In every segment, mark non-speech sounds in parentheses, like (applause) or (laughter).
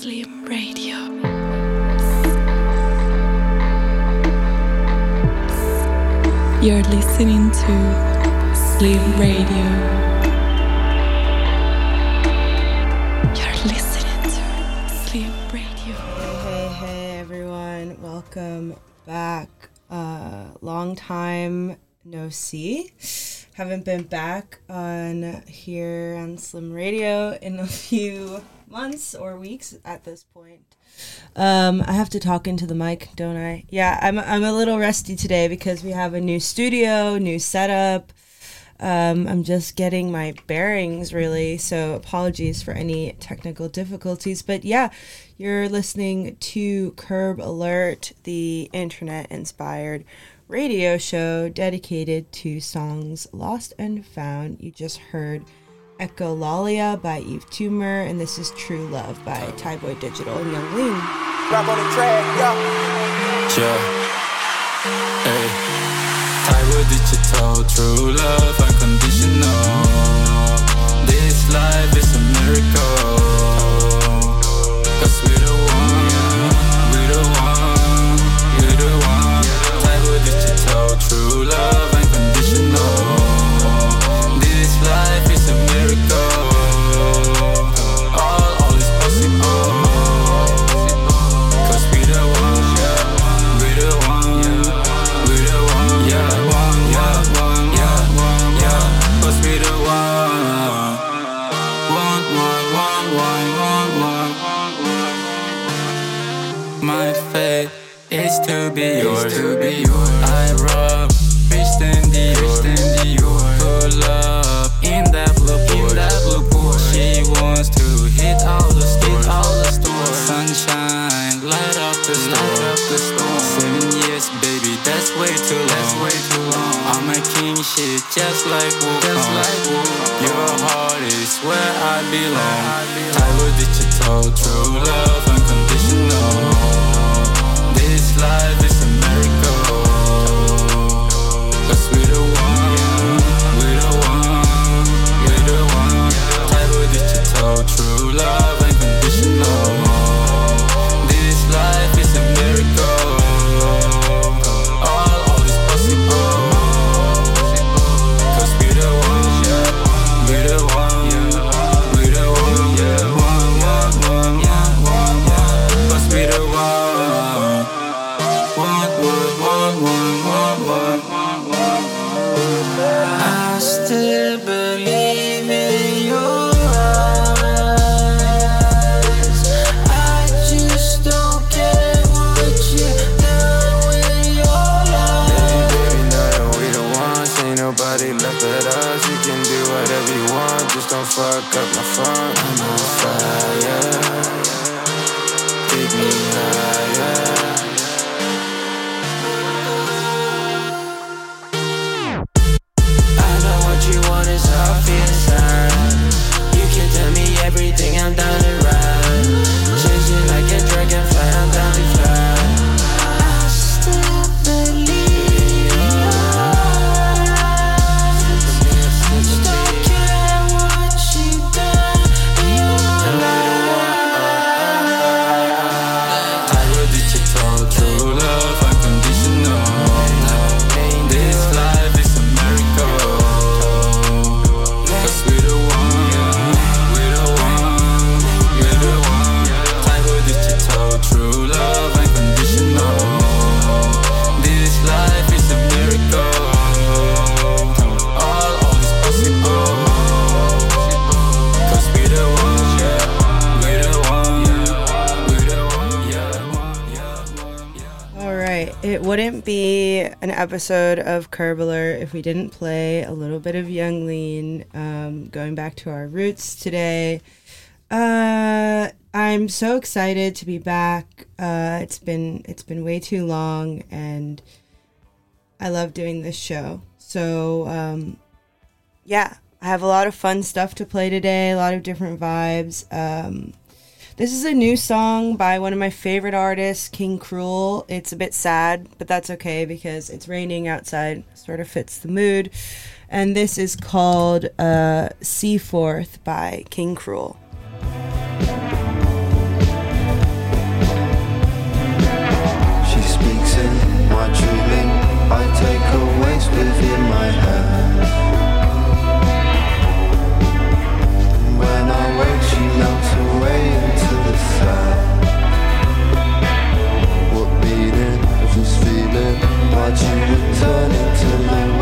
Slim Radio. You're listening to Slim Radio. You're listening to Slim Radio. Hey, hey, hey, everyone. Welcome back. Uh, long time no see. Haven't been back on here on Slim Radio in a (laughs) few months or weeks at this point. Um, I have to talk into the mic, don't I? Yeah, I'm, I'm a little rusty today because we have a new studio, new setup. Um, I'm just getting my bearings really, so apologies for any technical difficulties. But yeah, you're listening to Curb Alert, the internet inspired radio show dedicated to songs lost and found. You just heard Echolalia by Yves Tumor, and this is True Love by Thaiboy Digital and Yung Lean. Rock on the track, yeah. Yeah. Hey. Thaiboy digital, true love, unconditional. This life is a miracle. To be yours, to be yours. I rob, Christian Dior, pull up in that blue Porsche, in that blue Porsche. She wants to hit all the stores, hit all the stores. Sunshine, light up the store, light up the store. Seven years, baby, that's way too long. That's way too long. I'm a king shit, just like Wukong. Just like Wukong. Your heart is where I belong. Thaiboy digital, true love, life episode of Curb Alert if we didn't play a little bit of Yung Lean, um, going back to our roots today. Uh, I'm so excited to be back. Uh, it's been it's been way too long, and I love doing this show. So um, yeah, I have a lot of fun stuff to play today. A lot of different vibes. Um, this is a new song by one of my favorite artists, King Krule. It's a bit sad, but that's okay because it's raining outside, sort of fits the mood. And this is called uh, Seaforth by King Krule. She speaks in my dreaming, I take a waste within my hand. thought you would turn into the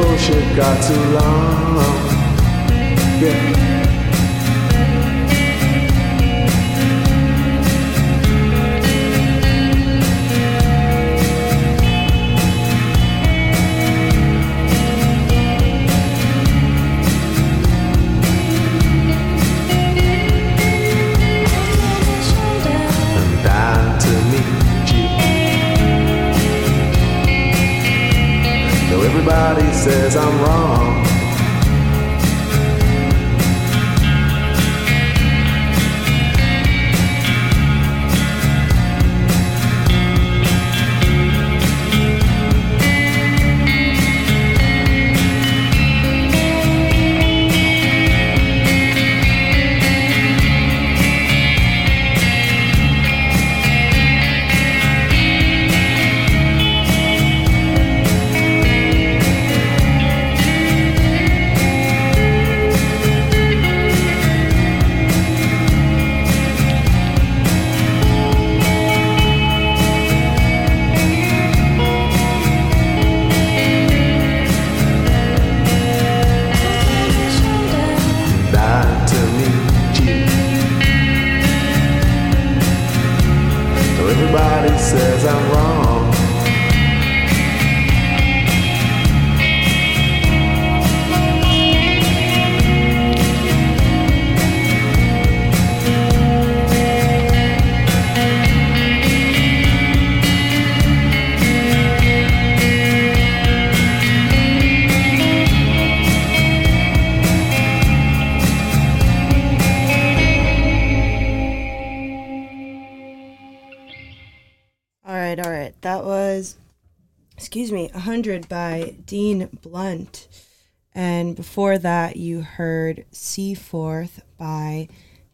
bullshit got too long. Yeah. Blunt. And before that, you heard Seaforth by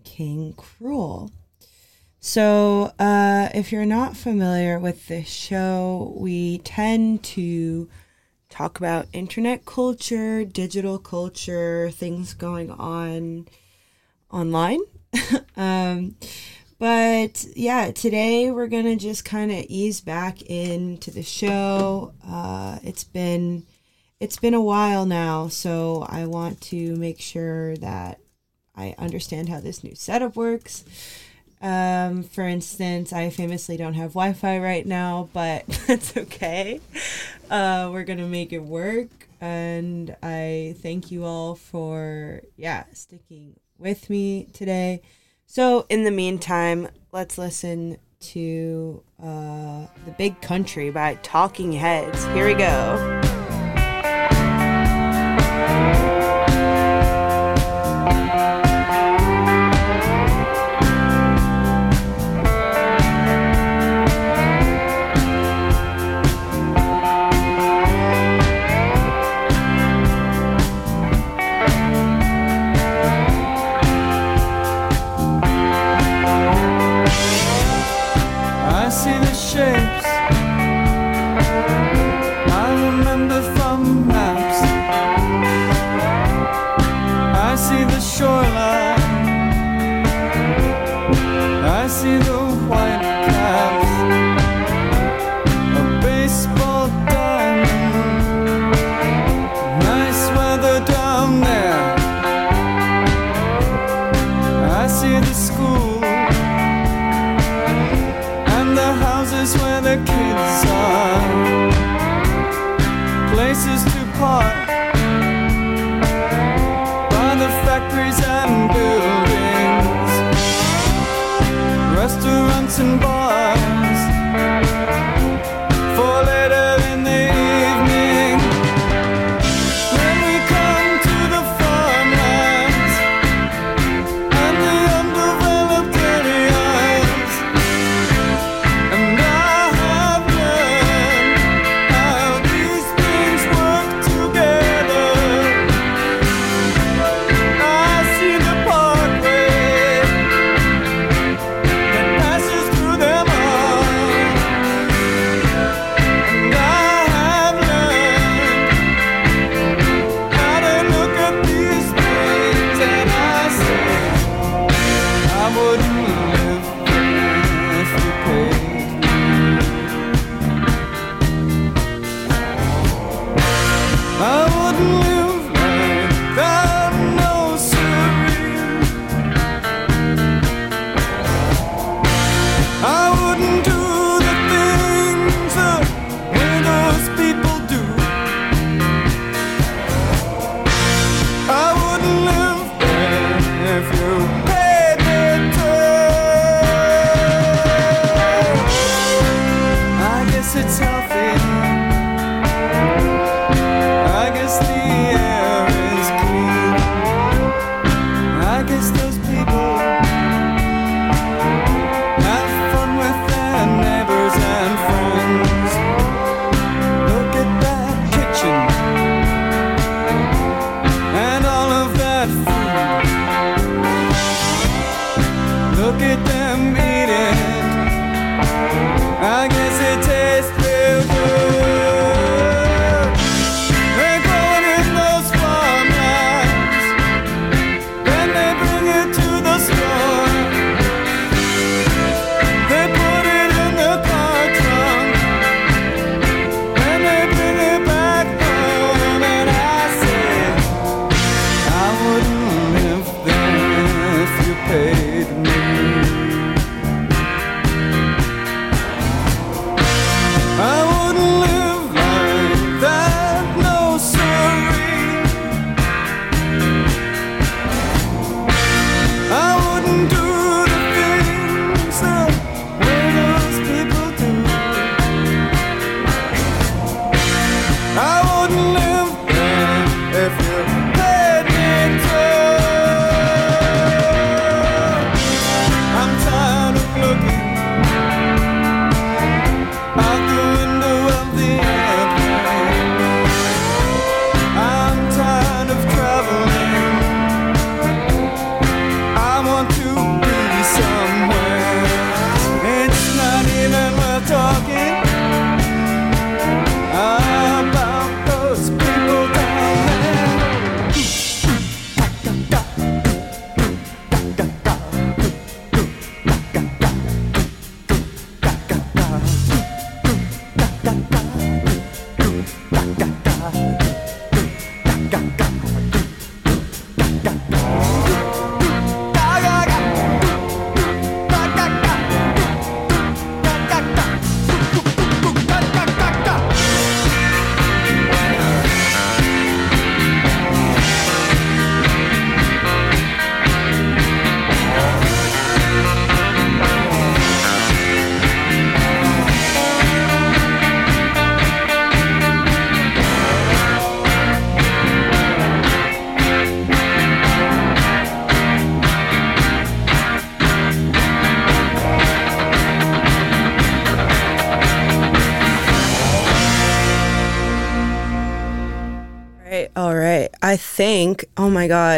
King Krule. So, uh, if you're not familiar with this show, we tend to talk about internet culture, digital culture, things going on online. (laughs) um, but yeah, today we're going to just kind of ease back into the show. Uh, it's been it's been a while now, so I want to make sure that I understand how this new setup works. Um, for instance, I famously don't have Wi Fi right now, but (laughs) that's okay. Uh, we're going to make it work. And I thank you all for, yeah, sticking with me today. So, in the meantime, let's listen to uh, The Big Country by Talking Heads. Here we go.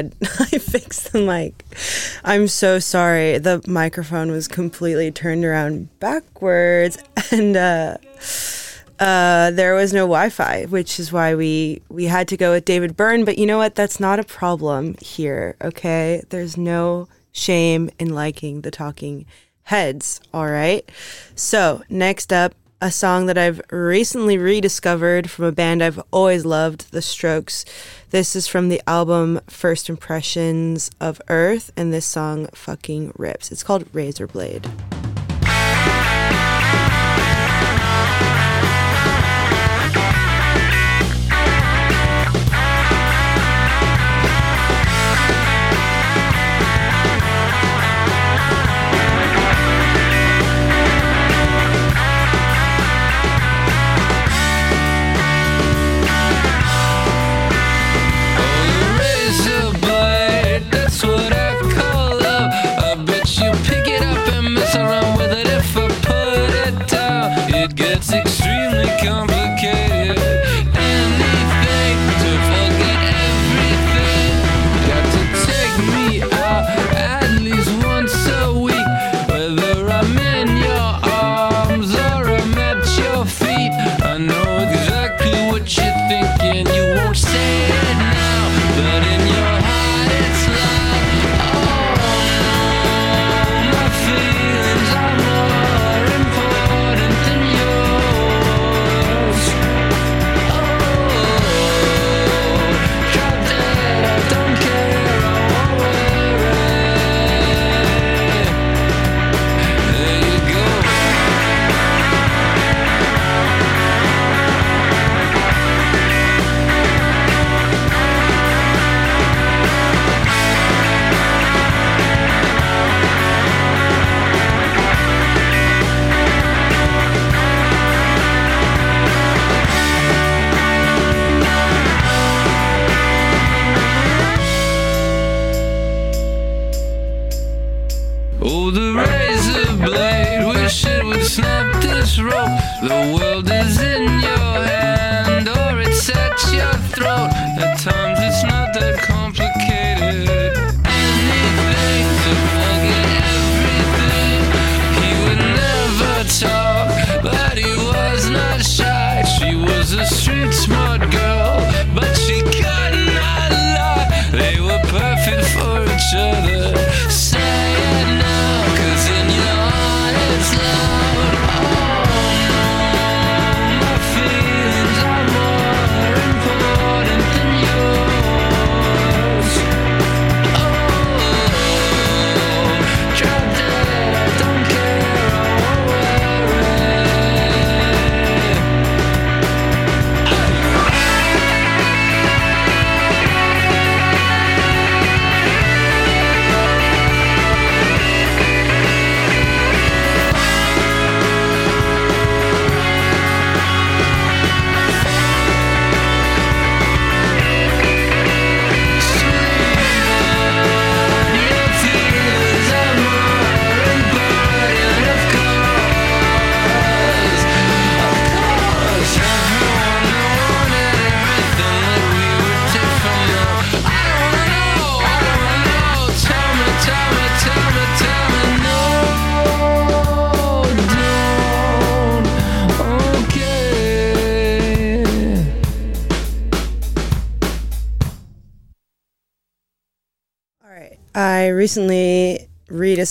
God, (laughs) I fixed the mic. I'm so sorry. The microphone was completely turned around backwards, (laughs) and uh, uh, there was no Wi-Fi, which is why we we had to go with David Byrne. But you know what? That's not a problem here. Okay, there's no shame in liking the Talking Heads. All right. So next up a song that I've recently rediscovered from a band I've always loved, The Strokes. This is from the album First Impressions of Earth, and this song fucking rips. It's called Razor Blade.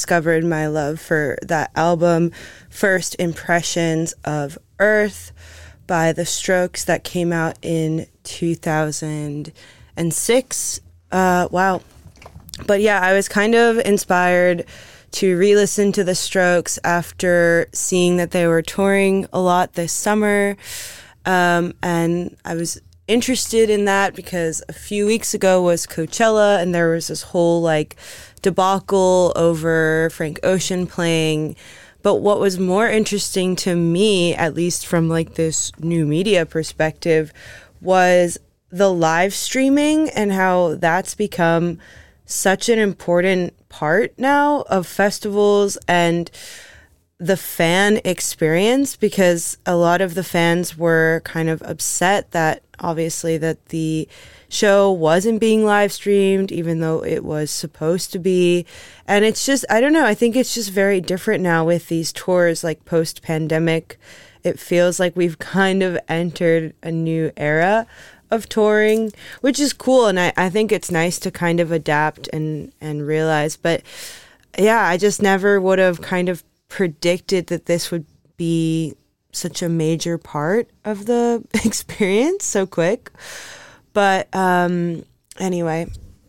discovered my love for that album, First Impressions of Earth by The Strokes, that came out in 2006. Uh, wow. But yeah, I was kind of inspired to re listen to The Strokes after seeing that they were touring a lot this summer. Um, and I was interested in that because a few weeks ago was Coachella and there was this whole like debacle over Frank Ocean playing. But what was more interesting to me, at least from like this new media perspective, was the live streaming and how that's become such an important part now of festivals and the fan experience because a lot of the fans were kind of upset that obviously that the show wasn't being live streamed even though it was supposed to be. And it's just i don't know i think it's just very different now with these tours like post pandemic it feels like we've (laughs) kind of entered a new era of touring which is cool and i, I think it's nice to kind of adapt and and realize. But yeah i just never would have kind of predicted that this would be such a major part of the (laughs) experience so quick. But um, anyway,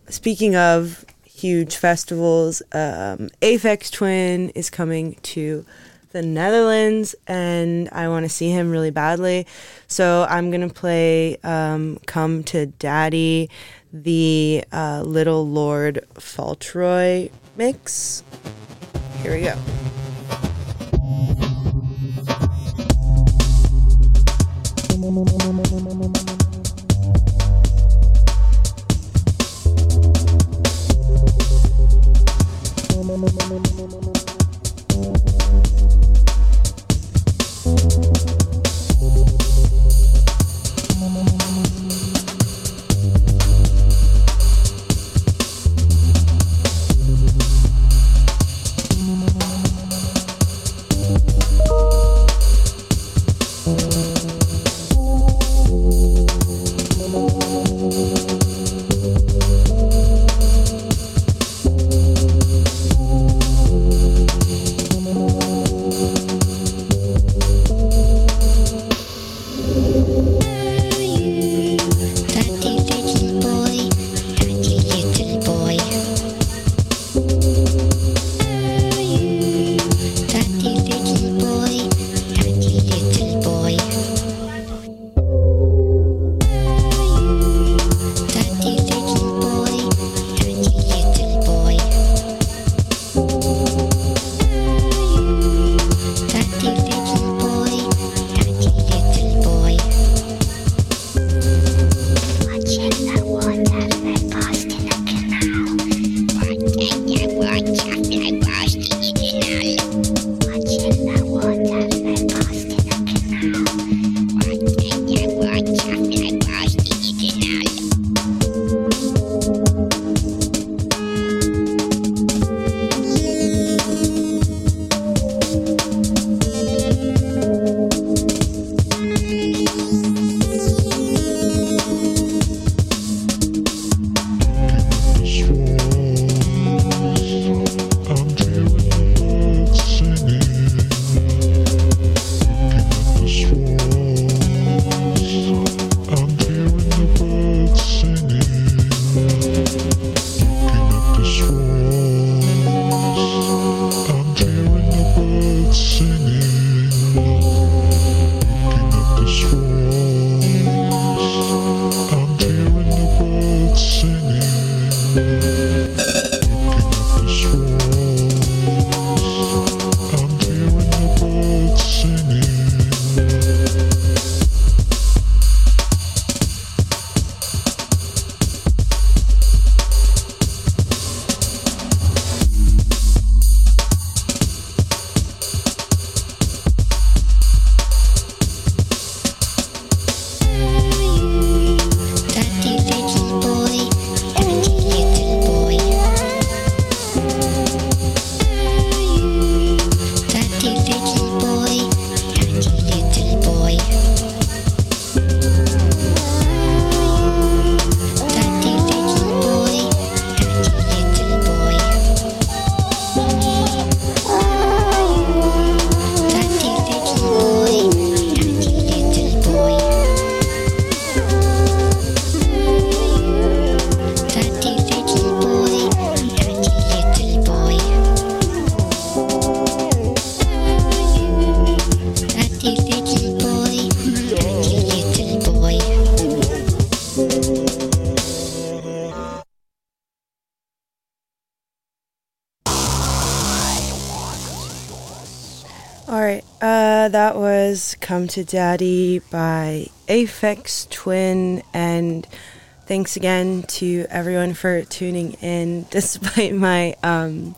speaking of huge festivals, um, Aphex Twin is coming to the Netherlands, and I want to see him really badly. So I'm gonna play um, "Come to Daddy," the uh, Little Lord Faulteroy mix. Here we go. Thank 是你 Come to Daddy by Aphex Twin. And thanks again to everyone for tuning in (laughs) despite my um,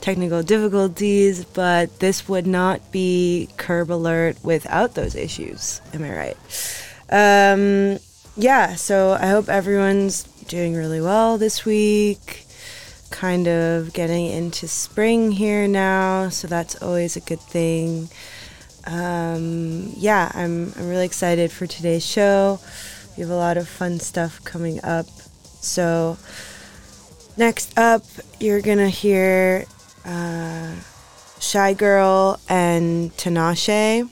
technical difficulties. But this would not be Curb Alert without those issues. Am I right? Um, yeah, so I hope everyone's doing really well this week. Kind of getting into spring here now, so that's always a good thing um, yeah, I'm, I'm really excited for today's show. We have a lot of fun stuff coming up. So, next up, you're gonna hear uh, Shygirl and Tinashe.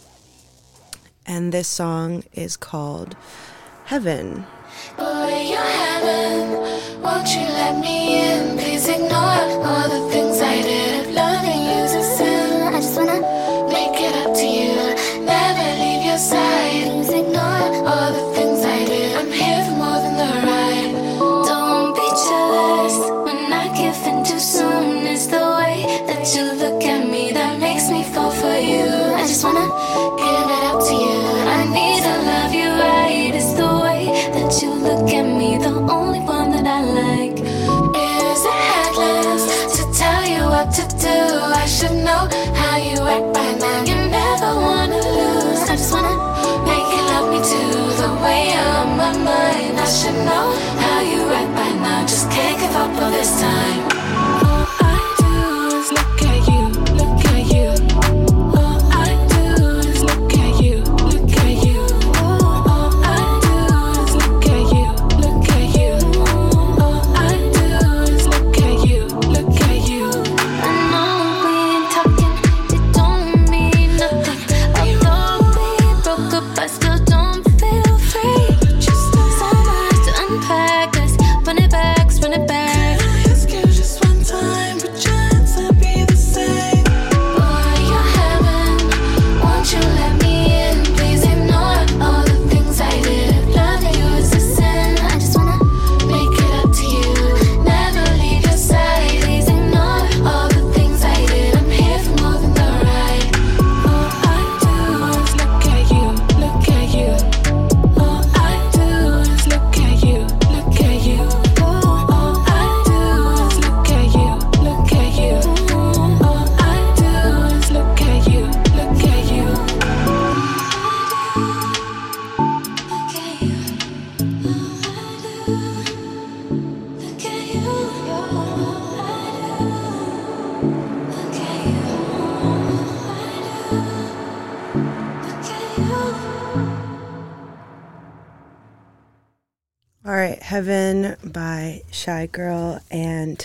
And this song is called Heaven. Boy, you're heaven. Won't you let me in? Please ignore all the should know how you act by now. You never wanna lose. I just wanna make you love me too. The way you're on my mind, I should know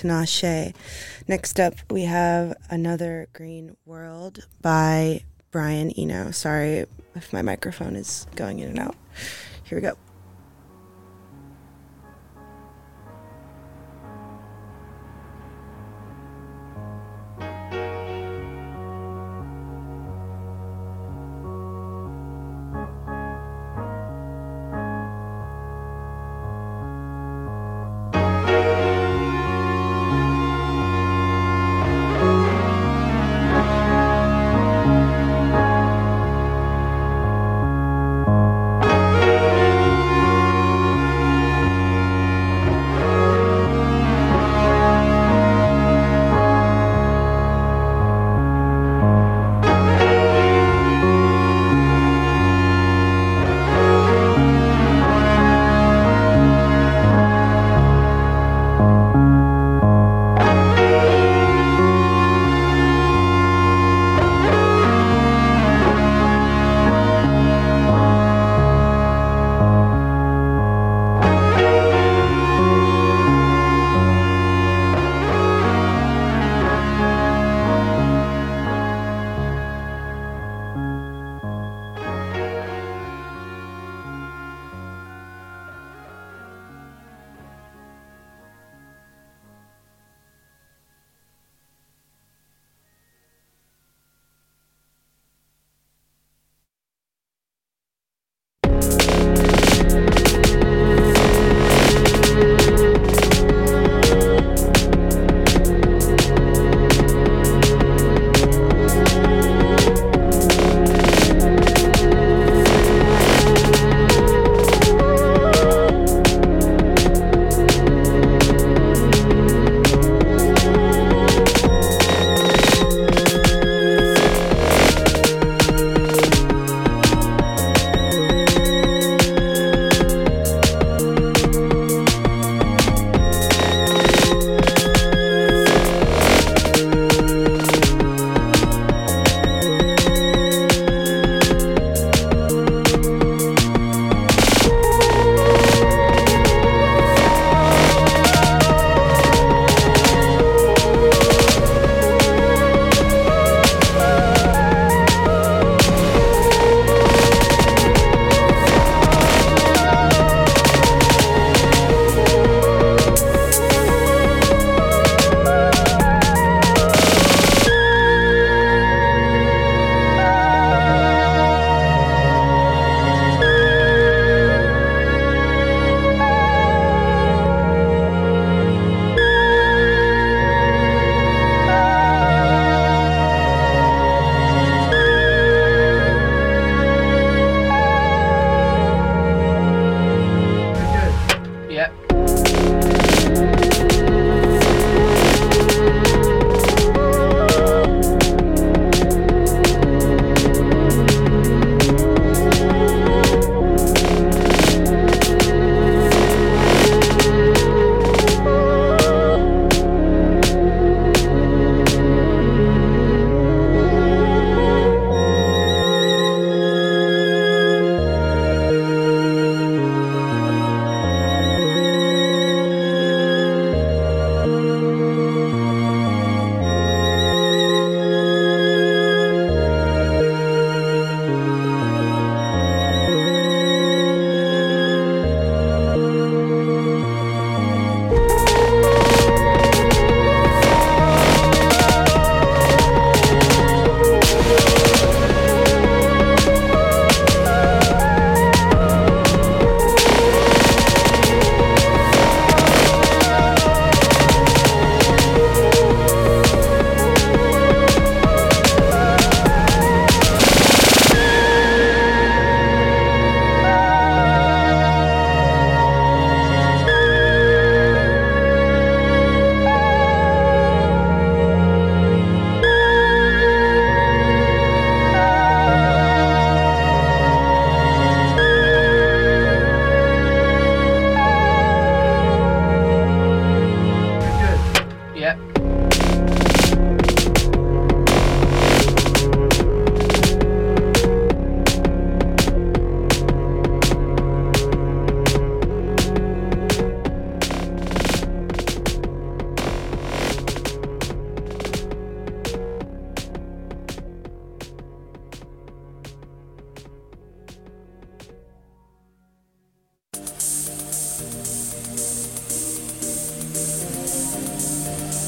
Tinashe. Next up, we have Another Green World by Brian Eno. Sorry if my microphone is going in and out. Here we go.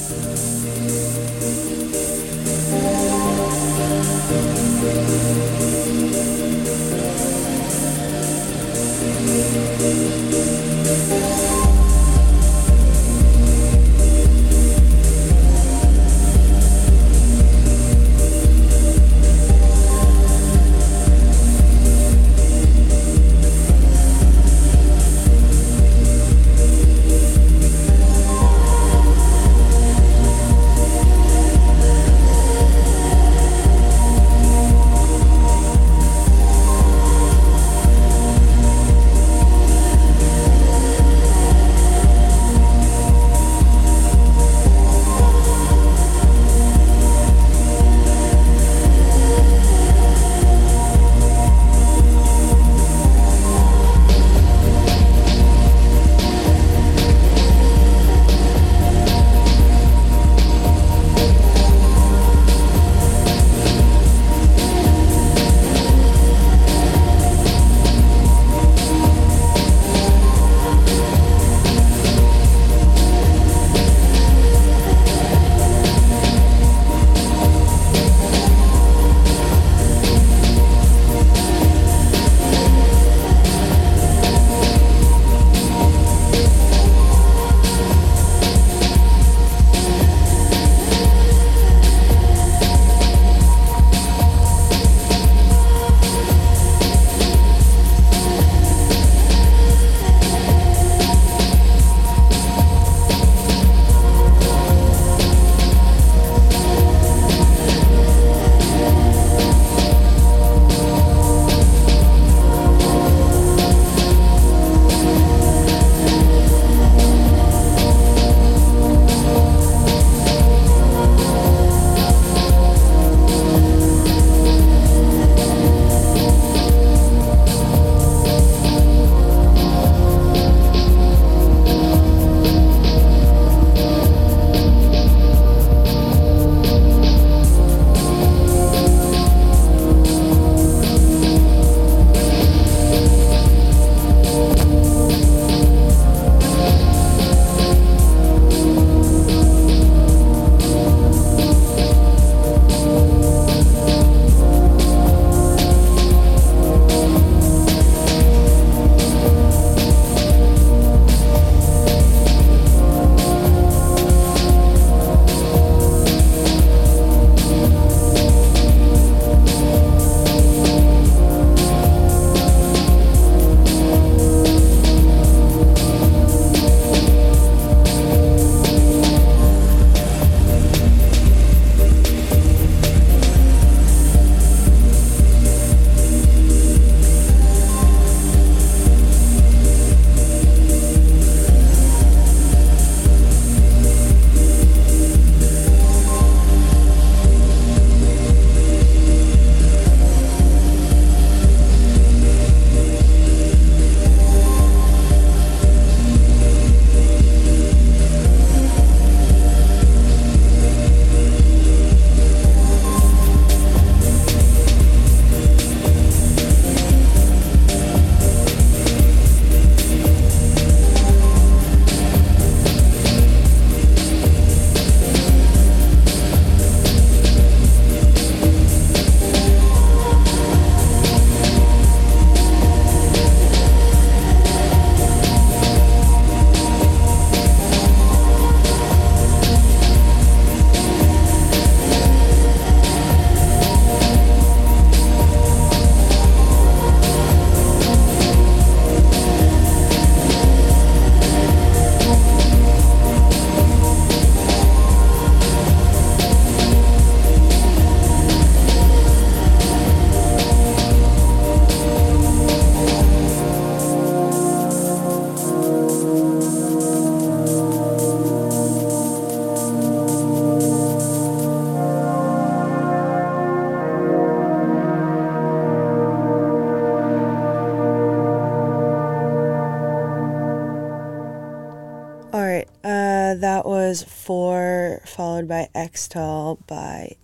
Thank you.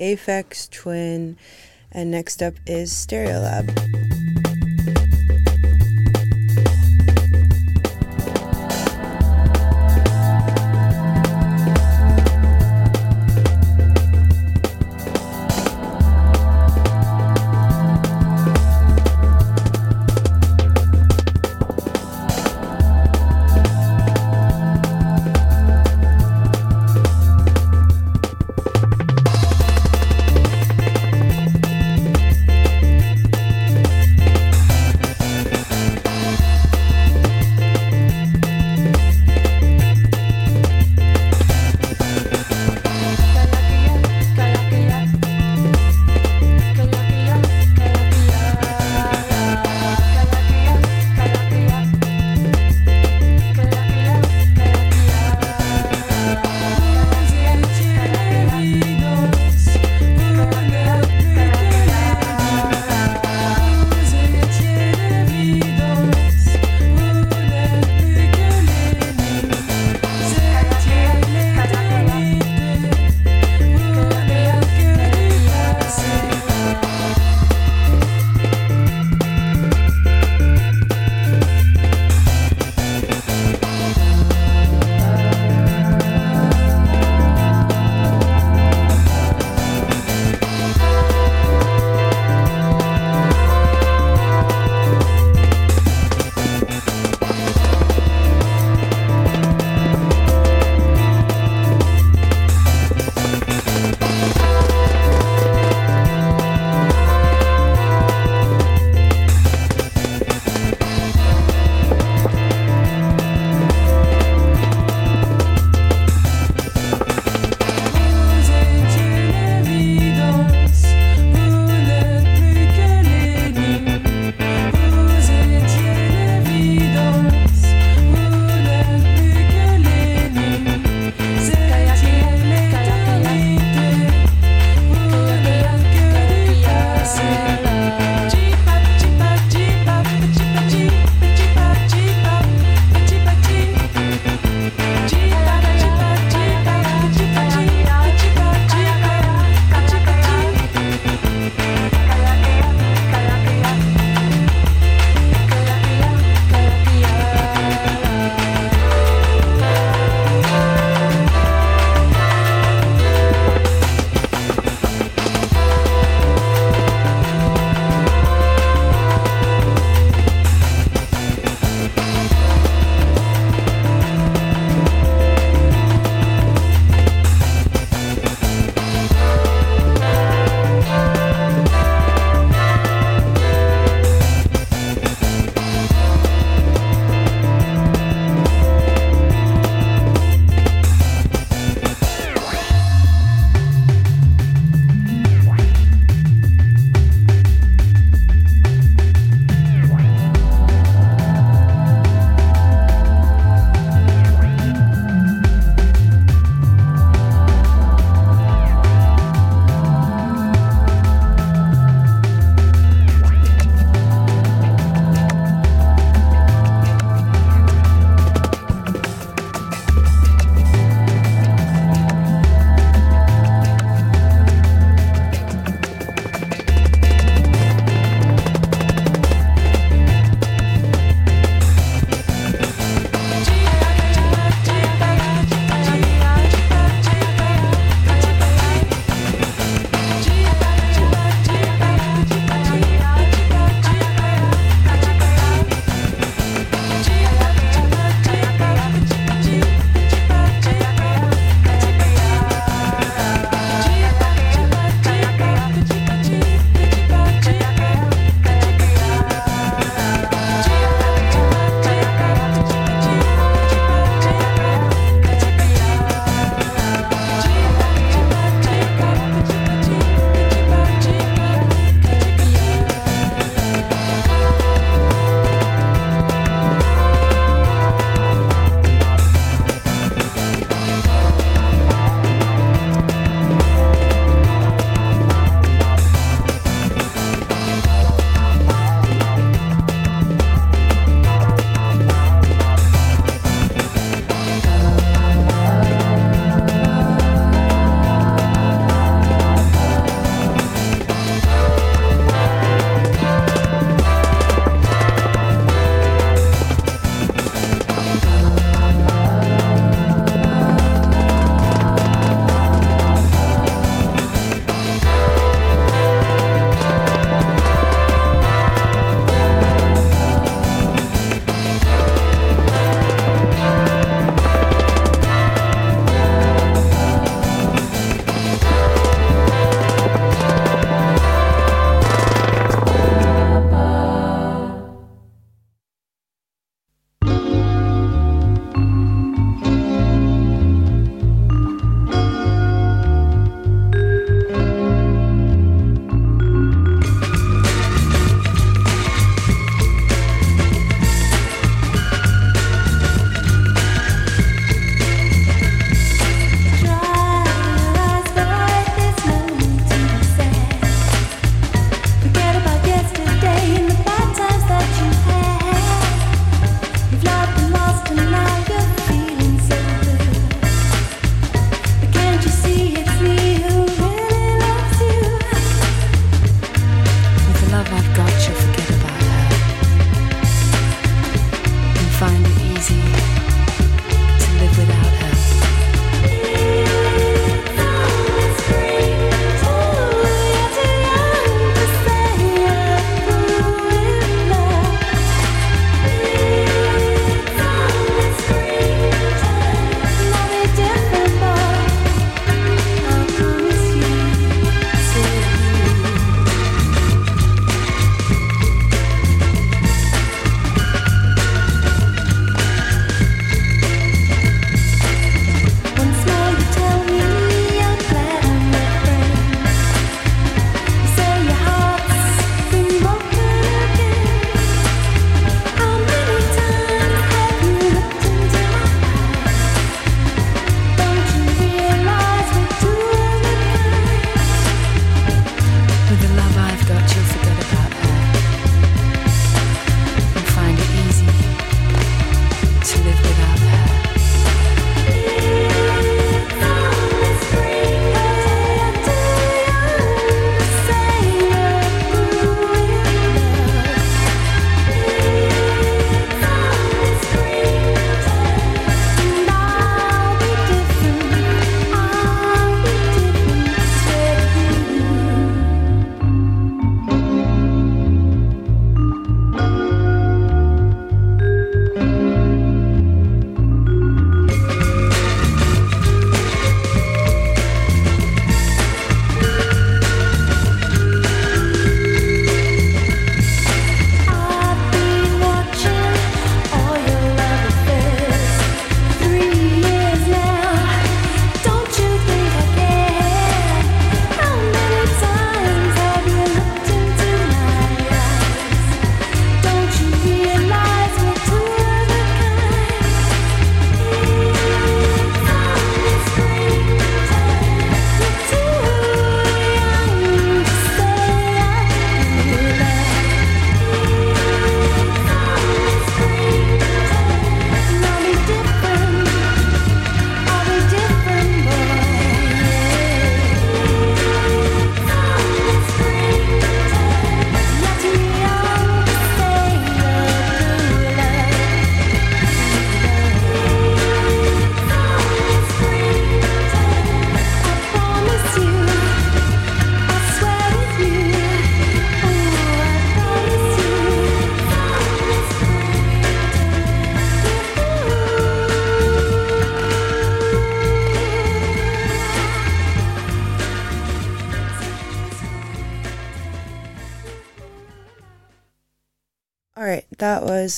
Aphex Twin, and next up is Stereolab.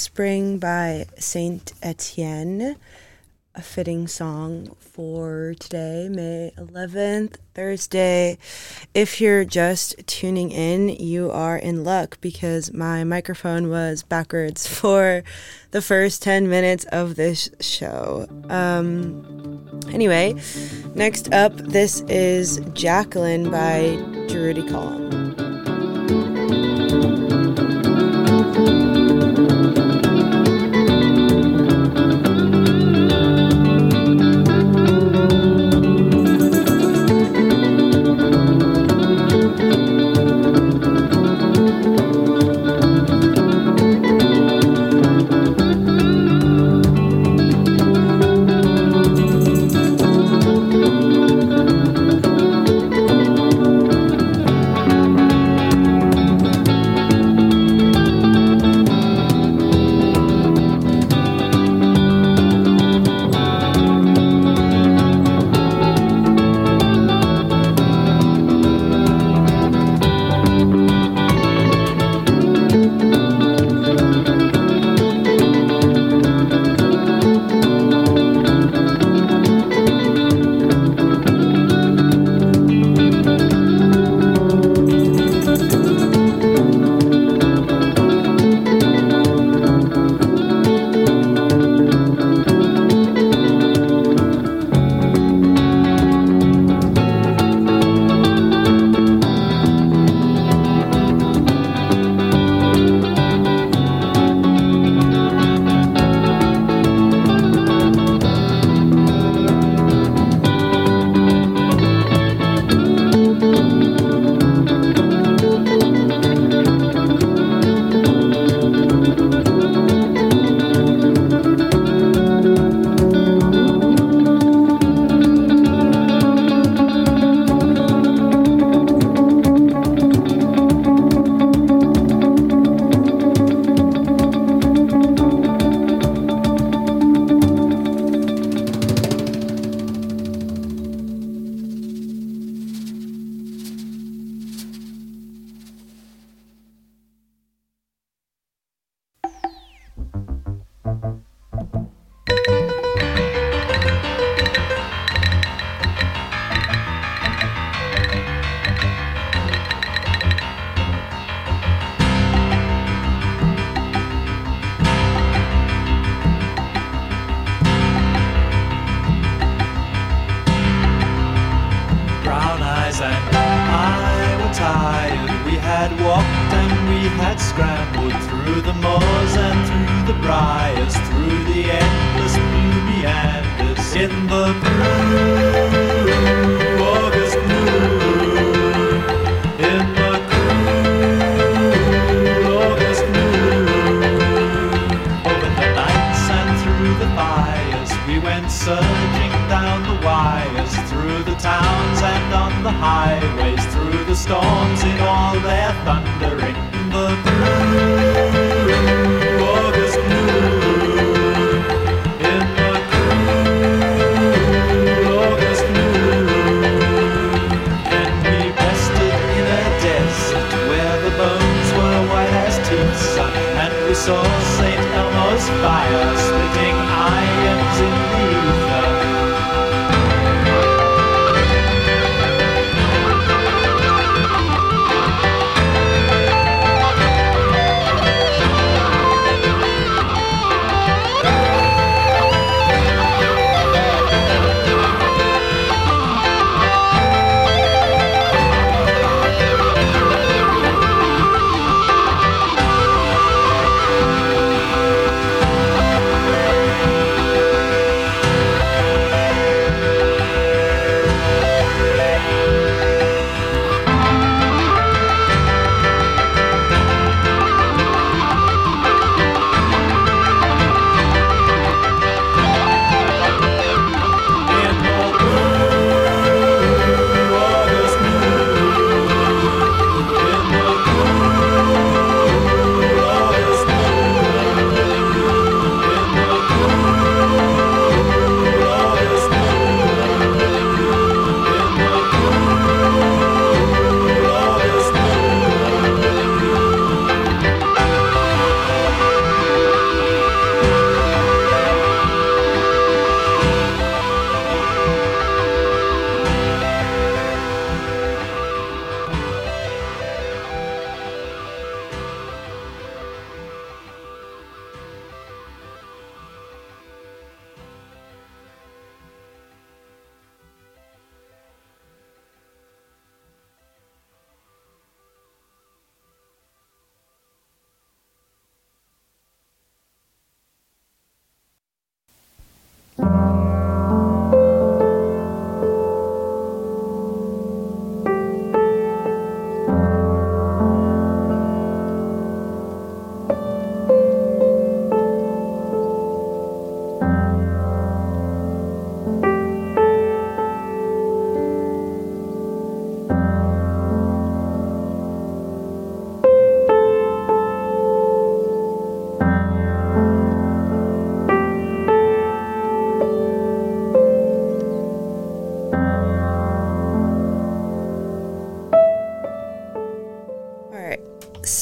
Spring by Saint Etienne, a fitting song for today, May 11th, Thursday. If you're just tuning in, you are in luck because my microphone was backwards (laughs) for the first 10 minutes of this show. Um, anyway, next up, this is Jacqueline by Durutti Column.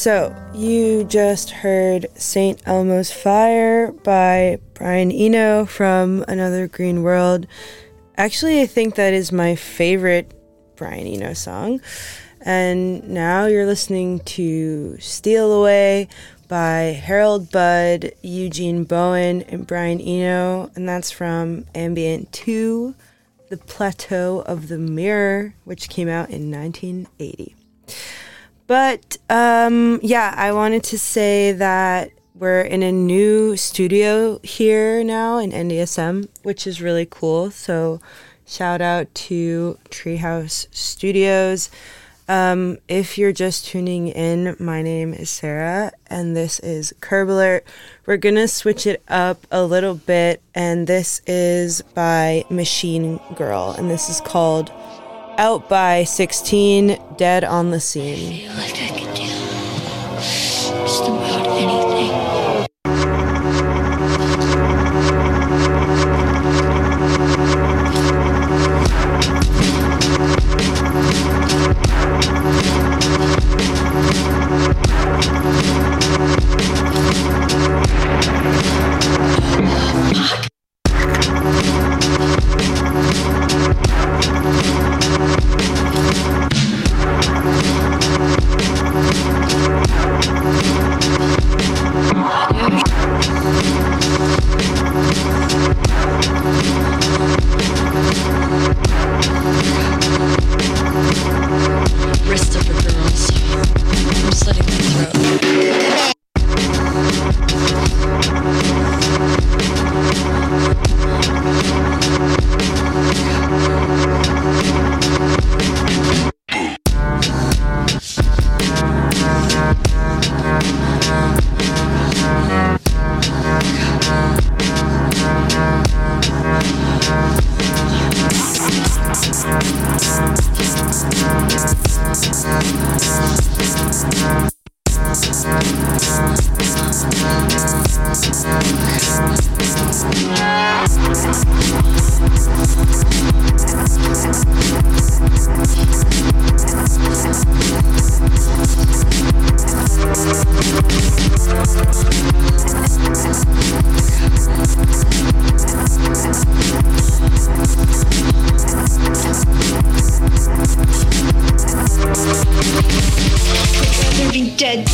So, you just heard St. Elmo's Fire by Brian Eno from Another Green World. Actually, I think that is my favorite Brian Eno song. And now you're listening to Steal Away by Harold Budd, Eugene Bowen, and Brian Eno. And that's from Ambient 2, The Plateau of the Mirror, which came out in 1980. But um, yeah, I wanted to say that we're in a new studio here now in NDSM, which is really cool. So shout out to Treehouse Studios. Um, if you're just tuning in, my name is Sara, and this is Curb Alert. We're gonna switch it up a little bit, and this is by Machine Girl, and this is called Out by 16 Dead on the Scene. Be dead.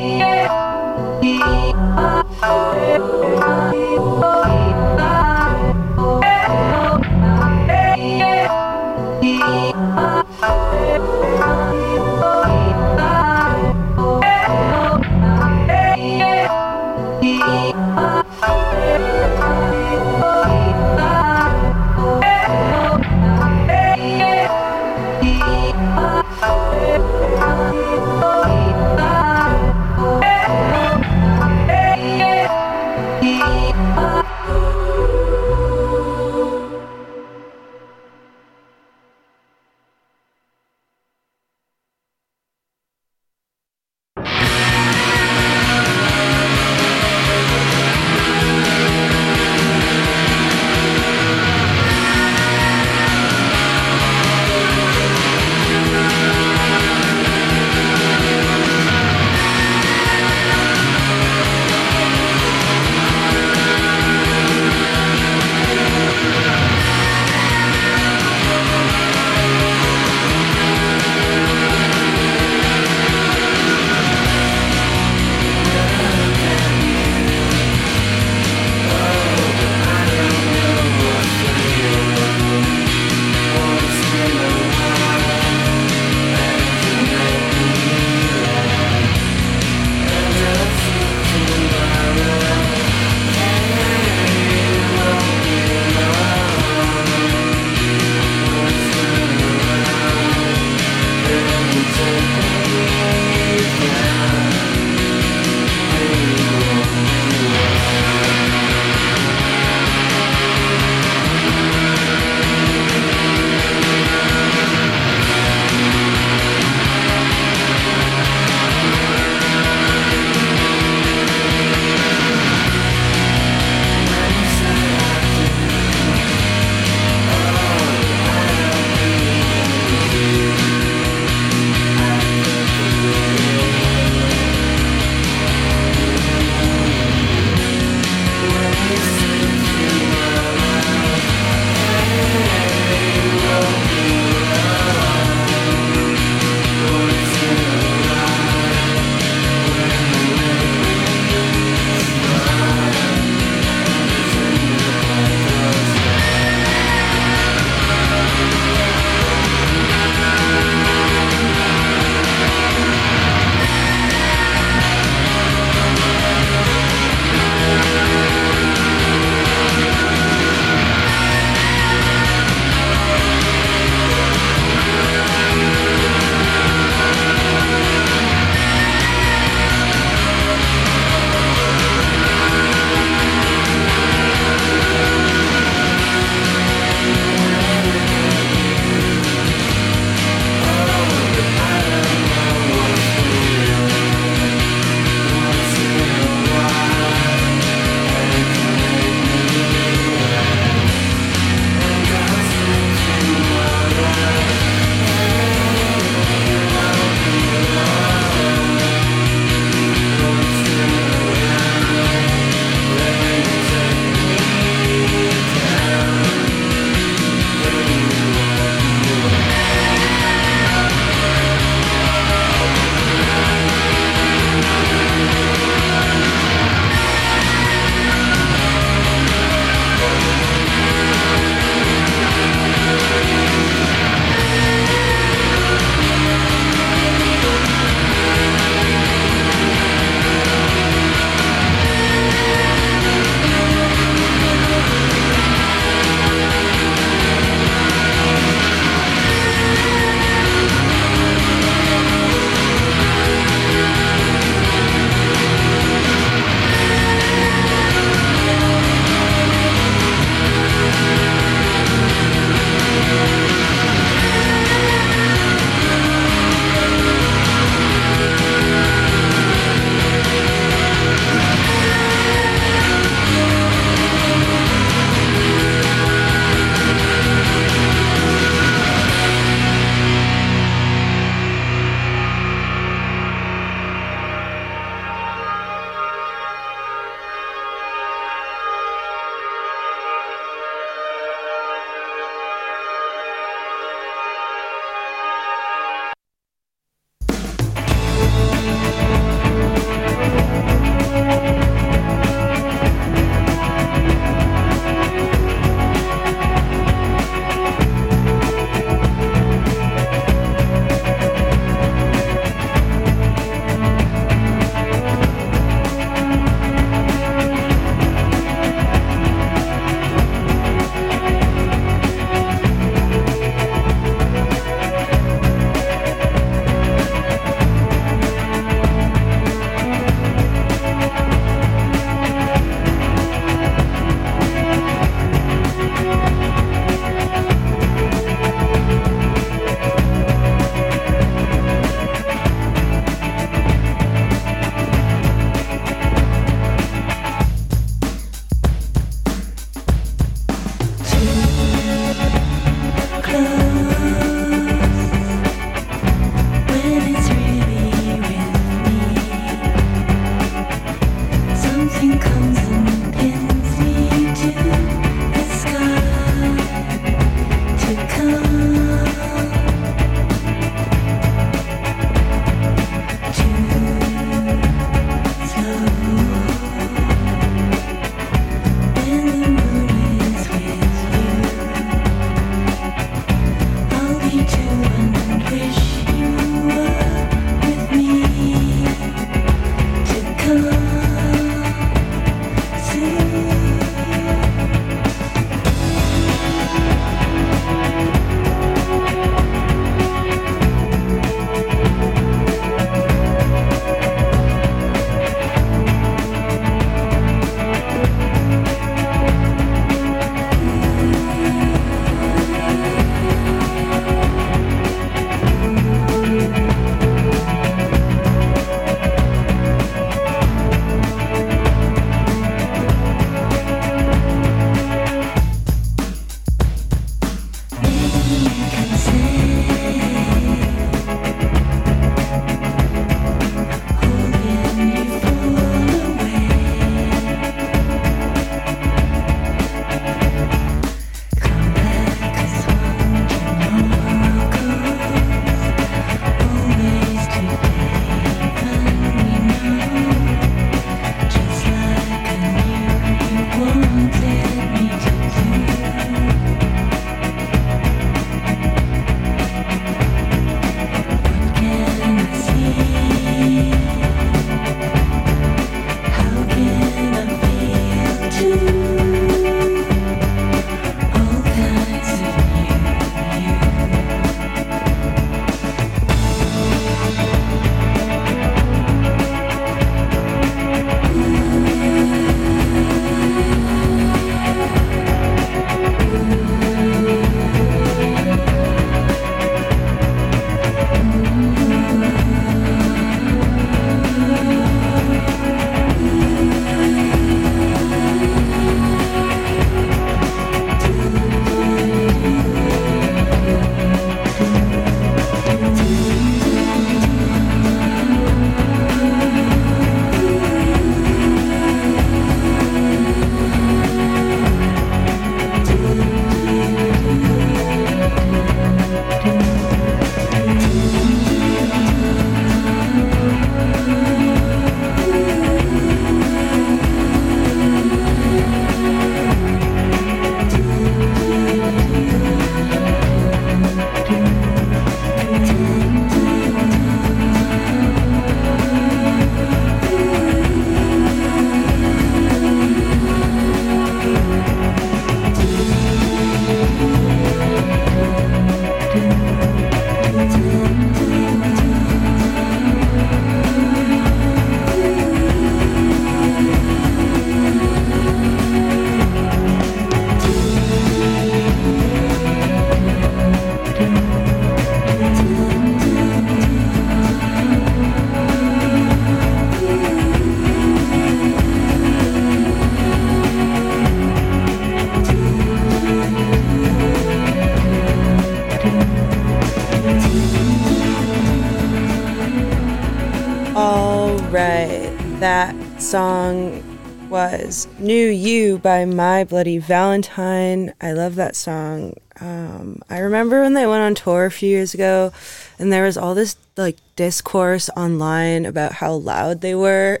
By My Bloody Valentine. I love that song. Um, I remember when they went on tour a few years ago and there was all this like discourse online about how loud they were.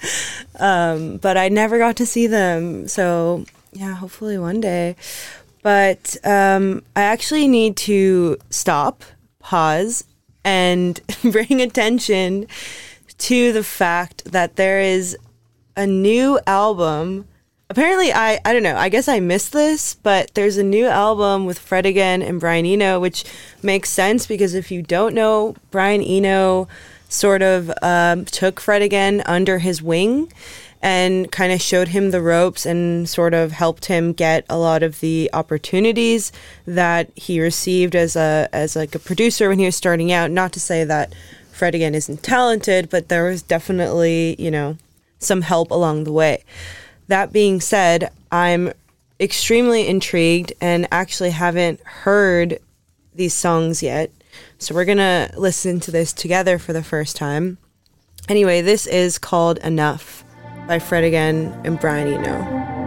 (laughs) um, but I never got to see them. So, yeah, hopefully one day. But um, I actually need to stop, pause, and (laughs) bring attention to the fact that there is a new album. Apparently, I I don't know. I guess I missed this, but there's a new album with Fred again and Brian Eno, which makes sense because if you don't know, Brian Eno sort of um, took Fred again under his wing and kind of showed him the ropes and sort of helped him get a lot of the opportunities that he received as a as like a producer when he was starting out. Not to say that Fred again isn't talented, but there was definitely, you know, some help along the way. That being said, I'm extremely intrigued and actually haven't heard these songs yet. So we're going to listen to this together for the first time. Anyway, this is called Enough by Fred again and Brian Eno.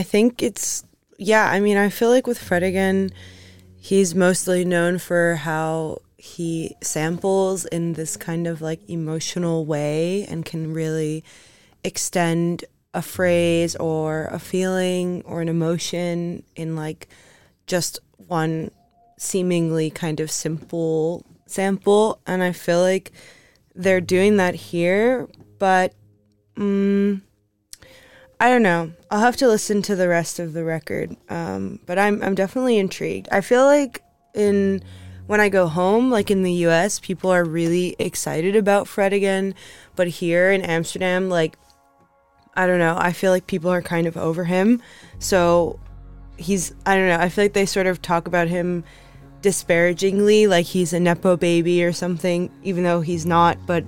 I think it's yeah, I mean I feel like with Fred again, he's mostly known for how he samples in this kind of like emotional way and can really extend a phrase or a feeling or an emotion in like just one seemingly kind of simple sample. And I feel like they're doing that here, but mm, I don't know. I'll have to listen to the rest of the record. Um, but I'm I'm definitely intrigued. I feel like in when I go home, like in the U.S., people are really excited about Fred again, but here in Amsterdam, like I don't know. I feel like people are kind of over him. So he's I don't know. I feel like they sort of talk about him disparagingly, like he's a nepo baby or something, even though he's not. But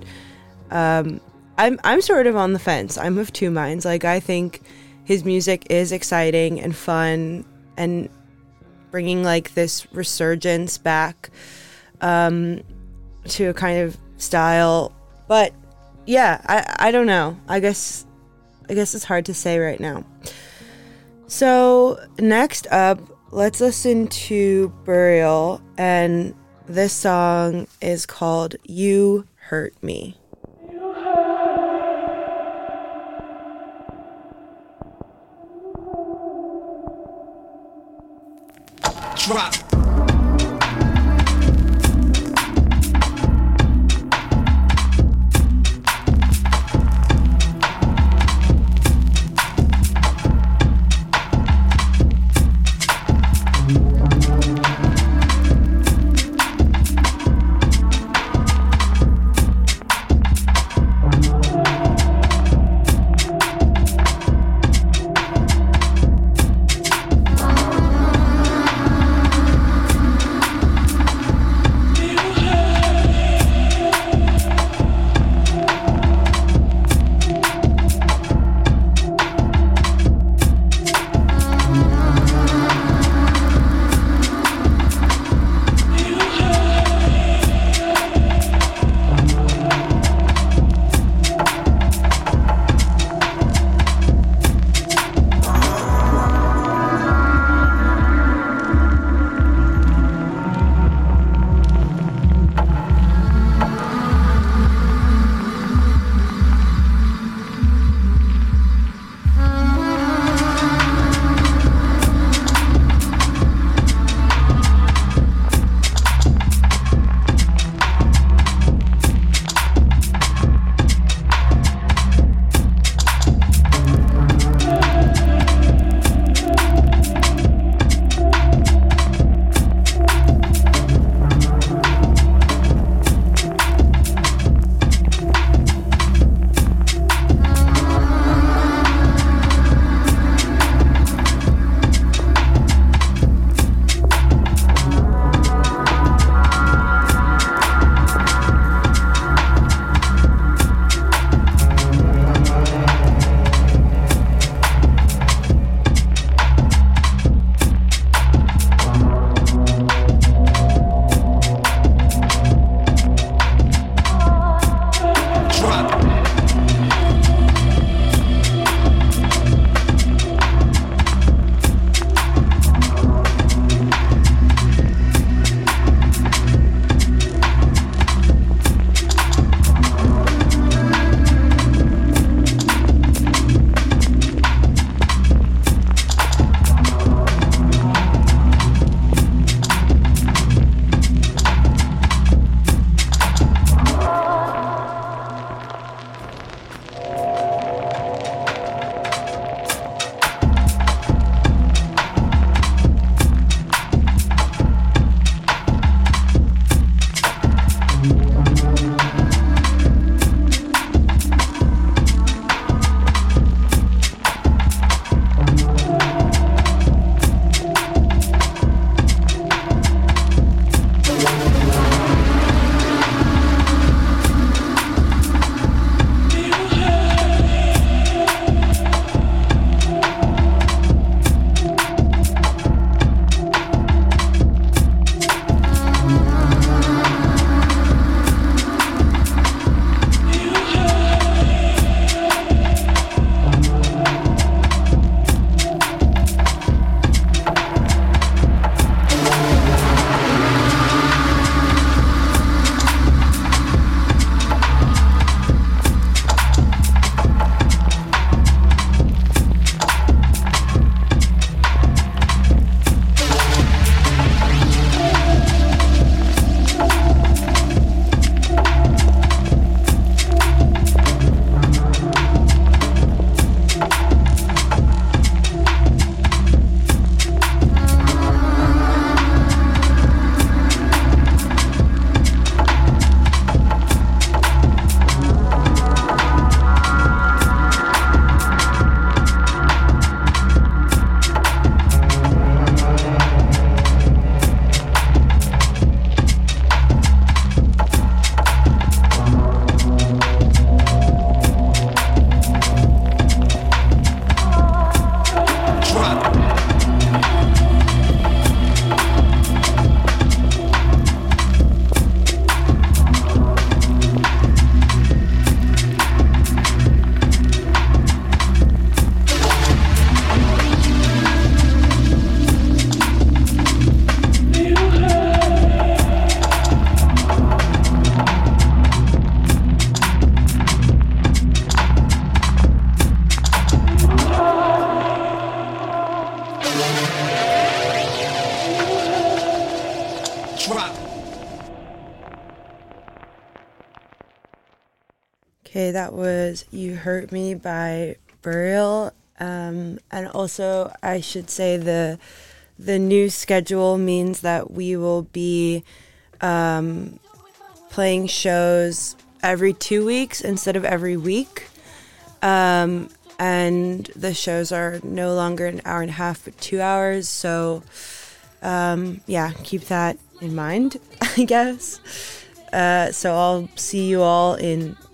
um, I'm I'm sort of on the fence. I'm of two minds. Like I think his music is exciting and fun and bringing like this resurgence back. Um, to a kind of style. But yeah, I I don't know. I guess I guess it's hard to say right now. So next up, let's listen to Burial, and this song is called "You Hurt Me." Drop. that was You Hurt Me by Burial. Um, and also, I should say the the new schedule means that we will be um, playing shows every two weeks instead of every week. Um, and the shows are no longer an hour and a half, but two hours. So, um, yeah, keep that in mind, (laughs) I guess. Uh, so, I'll see you all in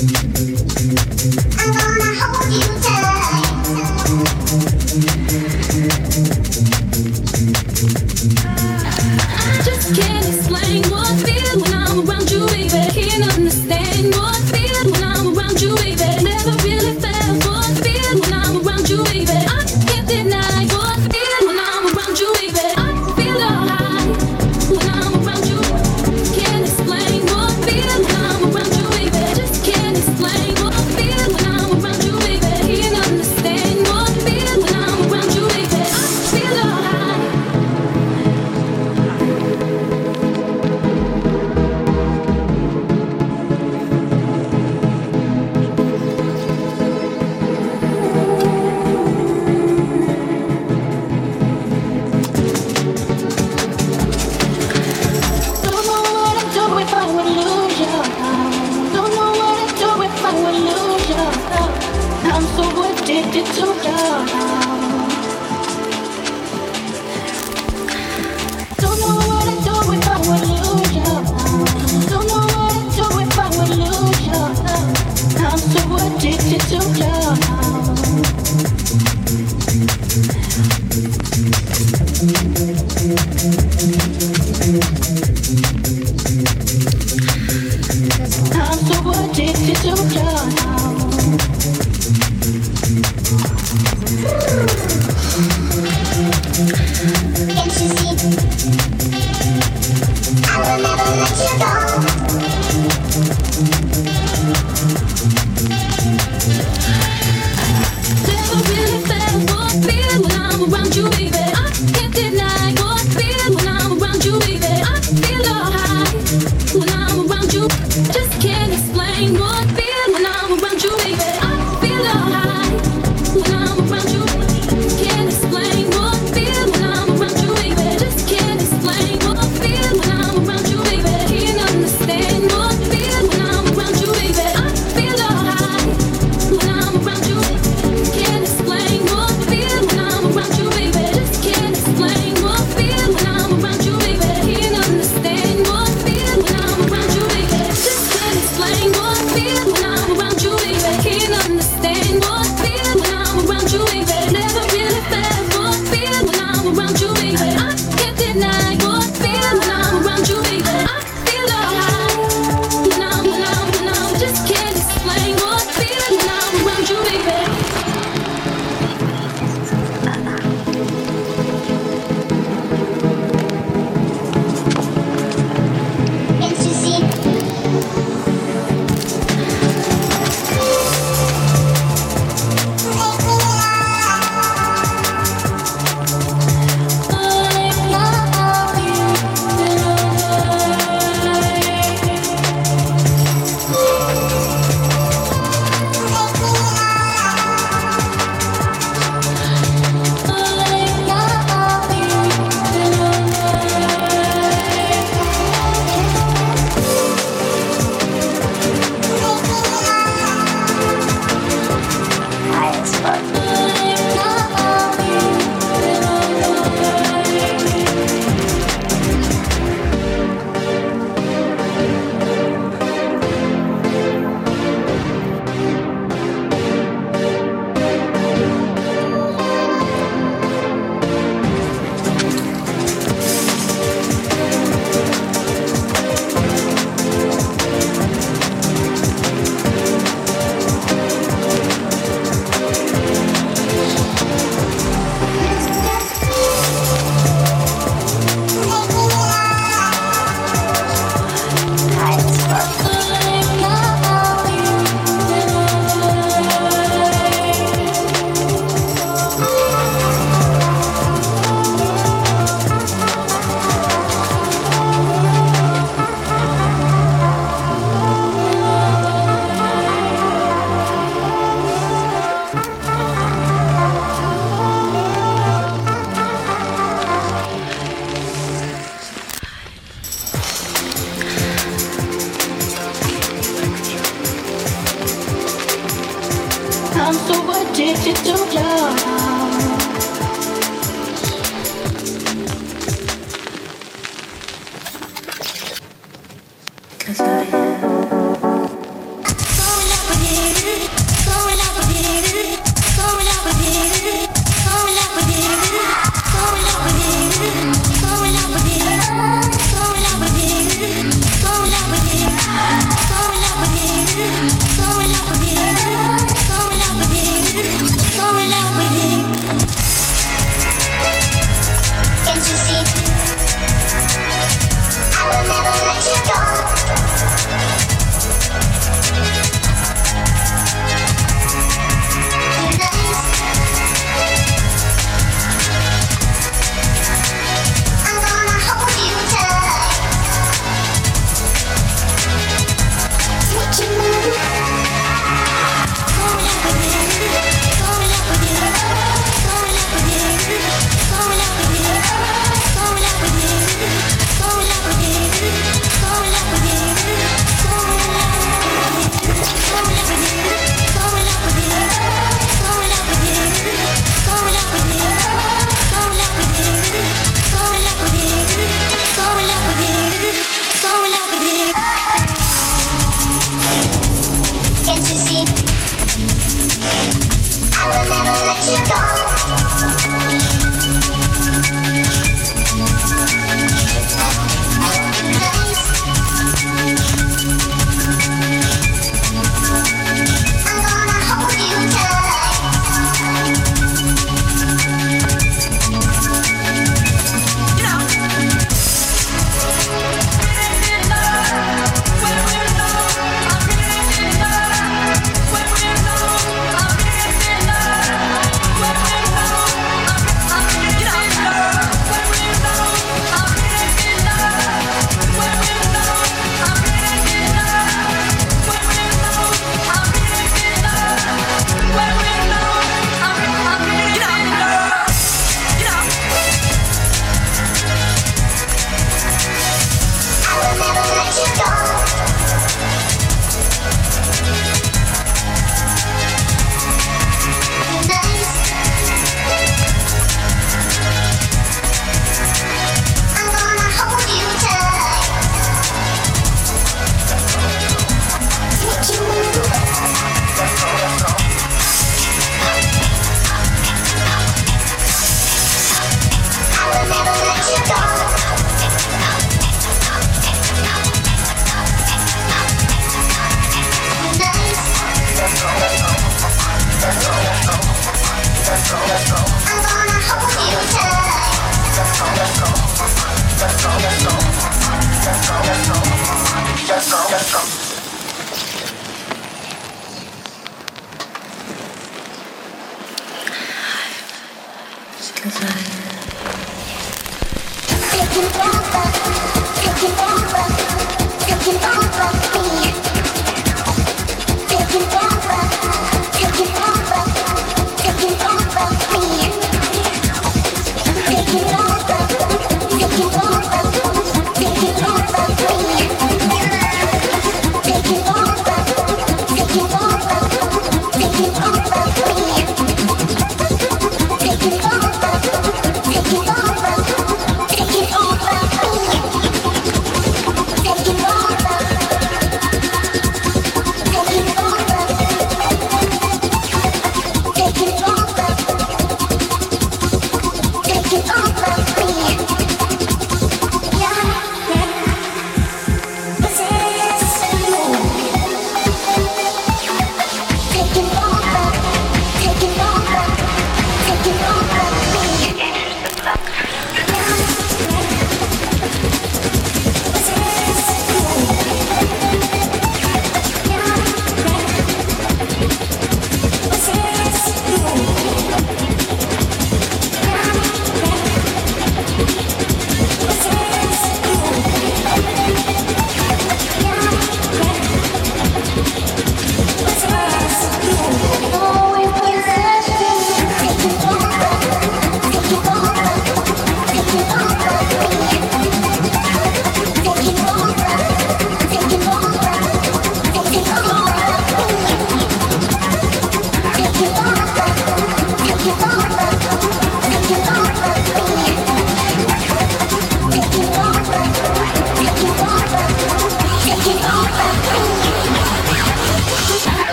and me.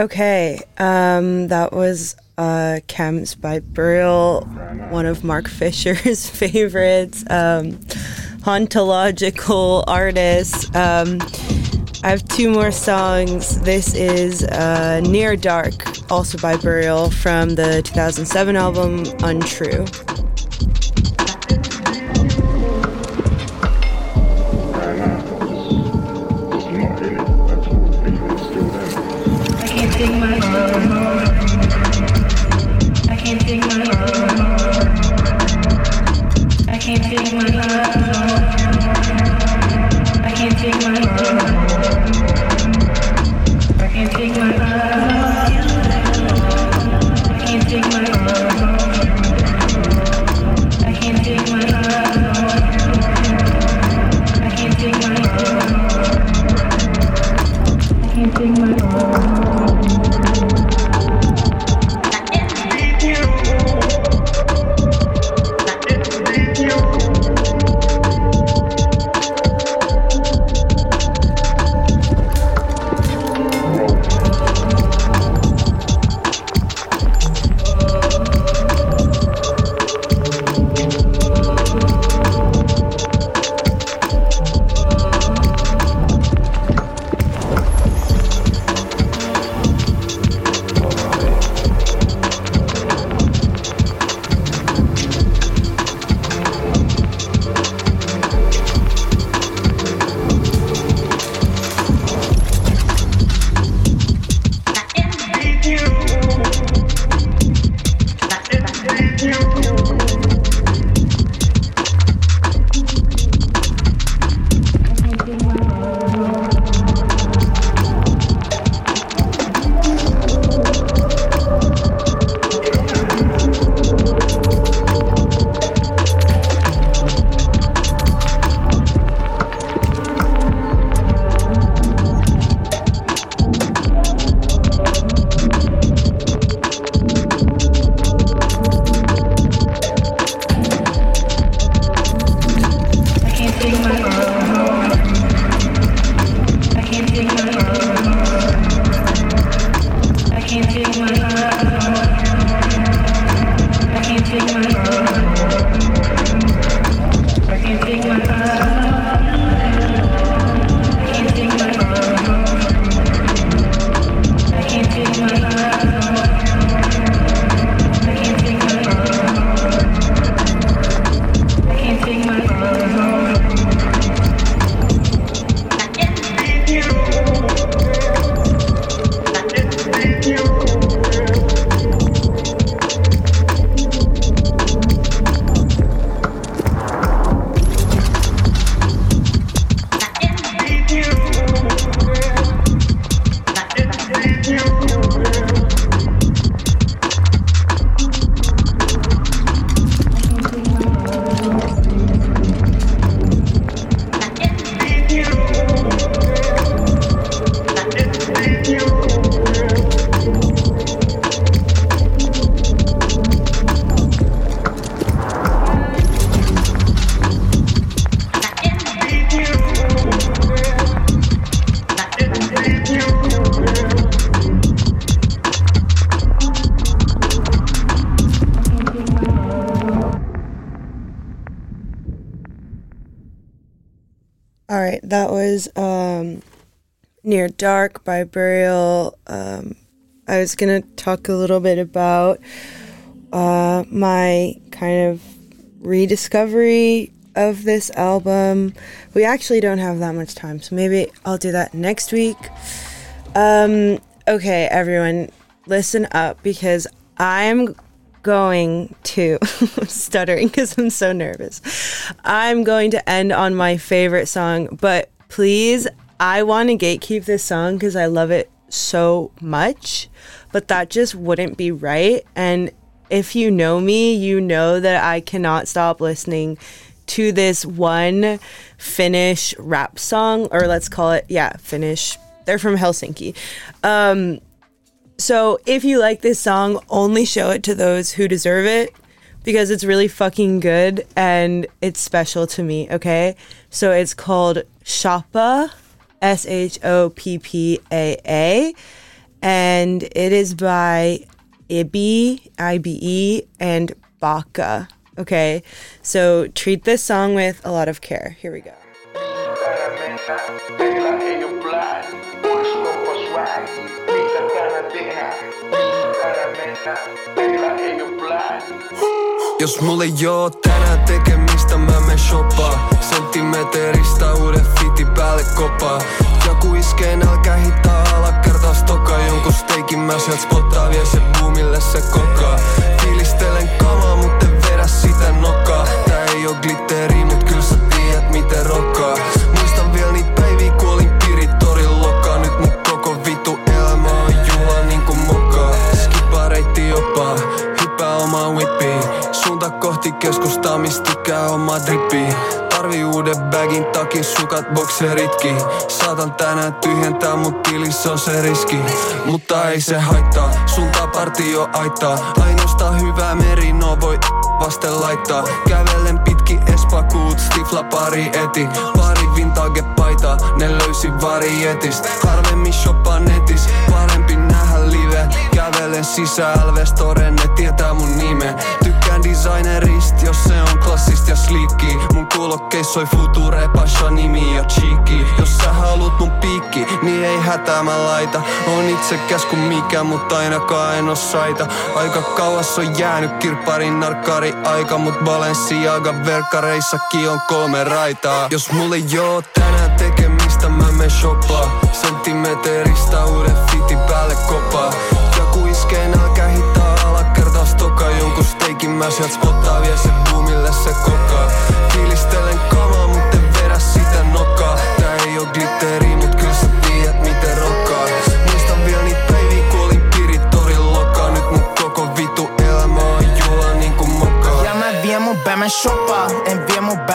Okay. Um, that was uh, Chemz by Burial, one of Mark (laughs) Fisher's (laughs) favorites. Um, hauntological artists. Um, I have two more songs. This is uh, Near Dark, also by Burial, from the 2007 album Untrue. By Burial. Um, I was going to talk a little bit about uh, my kind of rediscovery of this album. We actually don't have that much time, so maybe I'll do that next week. Um, okay, everyone, listen up because I'm going to (laughs) stuttering because I'm so nervous. I'm going to end on my favorite song, but please, I want to gatekeep this song because I love it so much, but that just wouldn't be right. And if you know me, you know that I cannot stop listening to this one Finnish rap song, or let's call it, yeah, Finnish. They're from Helsinki. Um, so if you like this song, only show it to those who deserve it because it's really fucking good and it's special to me, okay? So it's called Shoppaa S H O P P A A. And it is by Ibe, I B E, and Baka. Okay, so treat this song with a lot of care. Here we go. Jos mulle joo tänään tekemistä mä menen shoppaa Senttimeteristä uuden fiti päälle kopaa Joku iskee nälkä hittaa ala kertaa stokaa Jonkun steikin mä sielt spottaa vie se boomille se kokaa Fiilistelen kamaa mut en vedä sitä nokaa Tää ei oo glitteri mut kyl sä tiedät miten rokkaa takin, sukat, bokseritkin Saatan tänään tyhjentää, mut tilissä on se riski. Mutta ei se haittaa, suuntaa partio aittaa. Ainoastaan hyvää merino voi vasten laittaa. Kävelen pitki Espakuut, stifla pari eti. Pari vintage paita, ne löysi varietist. Harvemmin shoppaa netis, parempi Kävelen sisään Alvestoren, ne tietää mun nime Tykkään designerist, jos se on klassist ja sleekki. Mun kuulokkeis soi future, pasha nimi ja cheeky. Jos sä haluut mun piikki, niin ei hätää mä laita. On itsekäs kuin mikä, mutta ainakaan en oo saita. Aika kauas on jäänyt kirpparin narkkari aika Mut Balenciaga verkkareissakin on kolme raitaa. Jos mulle joo tänään tekemistä mä menen shoppaa. Senttimeteristä uuden fiti päälle kopaa mä sielt spottaa vie se boomille se kokaa Fiilistelen kamaa mut en vedä sitä nokaa. Tää ei oo glitteri mut kyl sä tiedät miten rokkaa. Muistan vielä niitä päiviä kun olin pirit torin lokaa. Nyt mun koko vitu elämä on juhla niinku mokaa. Ja mä vien mun bämän shoppaa, en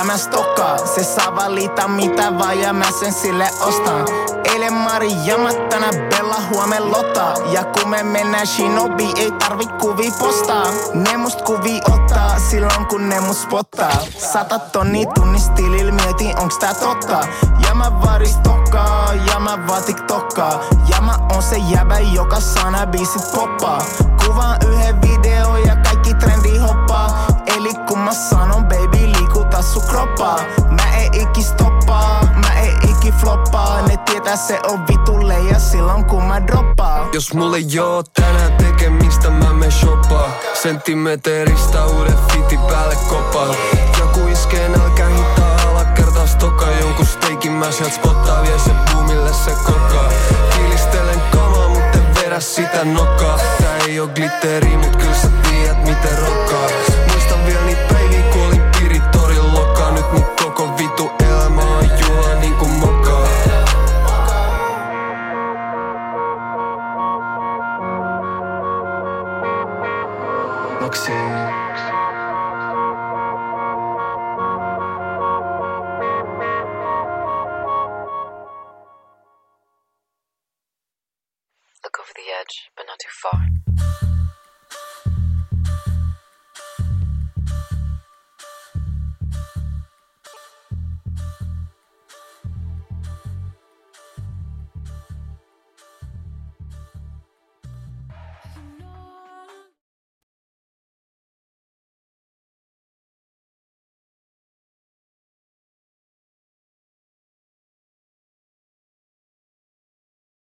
vie mun bämän stokkaa Se saa valita mitä vaan ja mä sen sille ostan. Eilen Mari jamat tänä Bella huomen Lotta Ja kun me mennään Shinobi ei tarvi kuvi postaa. Ne must kuvi ottaa silloin kun ne must spottaa. Sata tonni tunnis tilil mietin onks tää totta. Ja mä vaadis tokkaa ja mä vaan tiktokkaa. Ja mä on se jäbä joka sana biisit poppaa. Kuvaan yhden video sun kroppaa Mä en iki stoppaa, mä en iki floppaa. Ne tietää se on vitu leija silloin kun mä droppaa Jos mulle joo tänään tekemistä mä menen shoppaa Senttimeteristä uuden fiti päälle kopaa Joku iskee nälkä hittaa kertaa stokaa Jonkun steikin mä sielt spottaa vie se boomille se kokaa Fiilistelen kamaa mut en vedä sitä nokaa Tää ei oo glitteri mut kyl sä tiedät miten rokkaa far.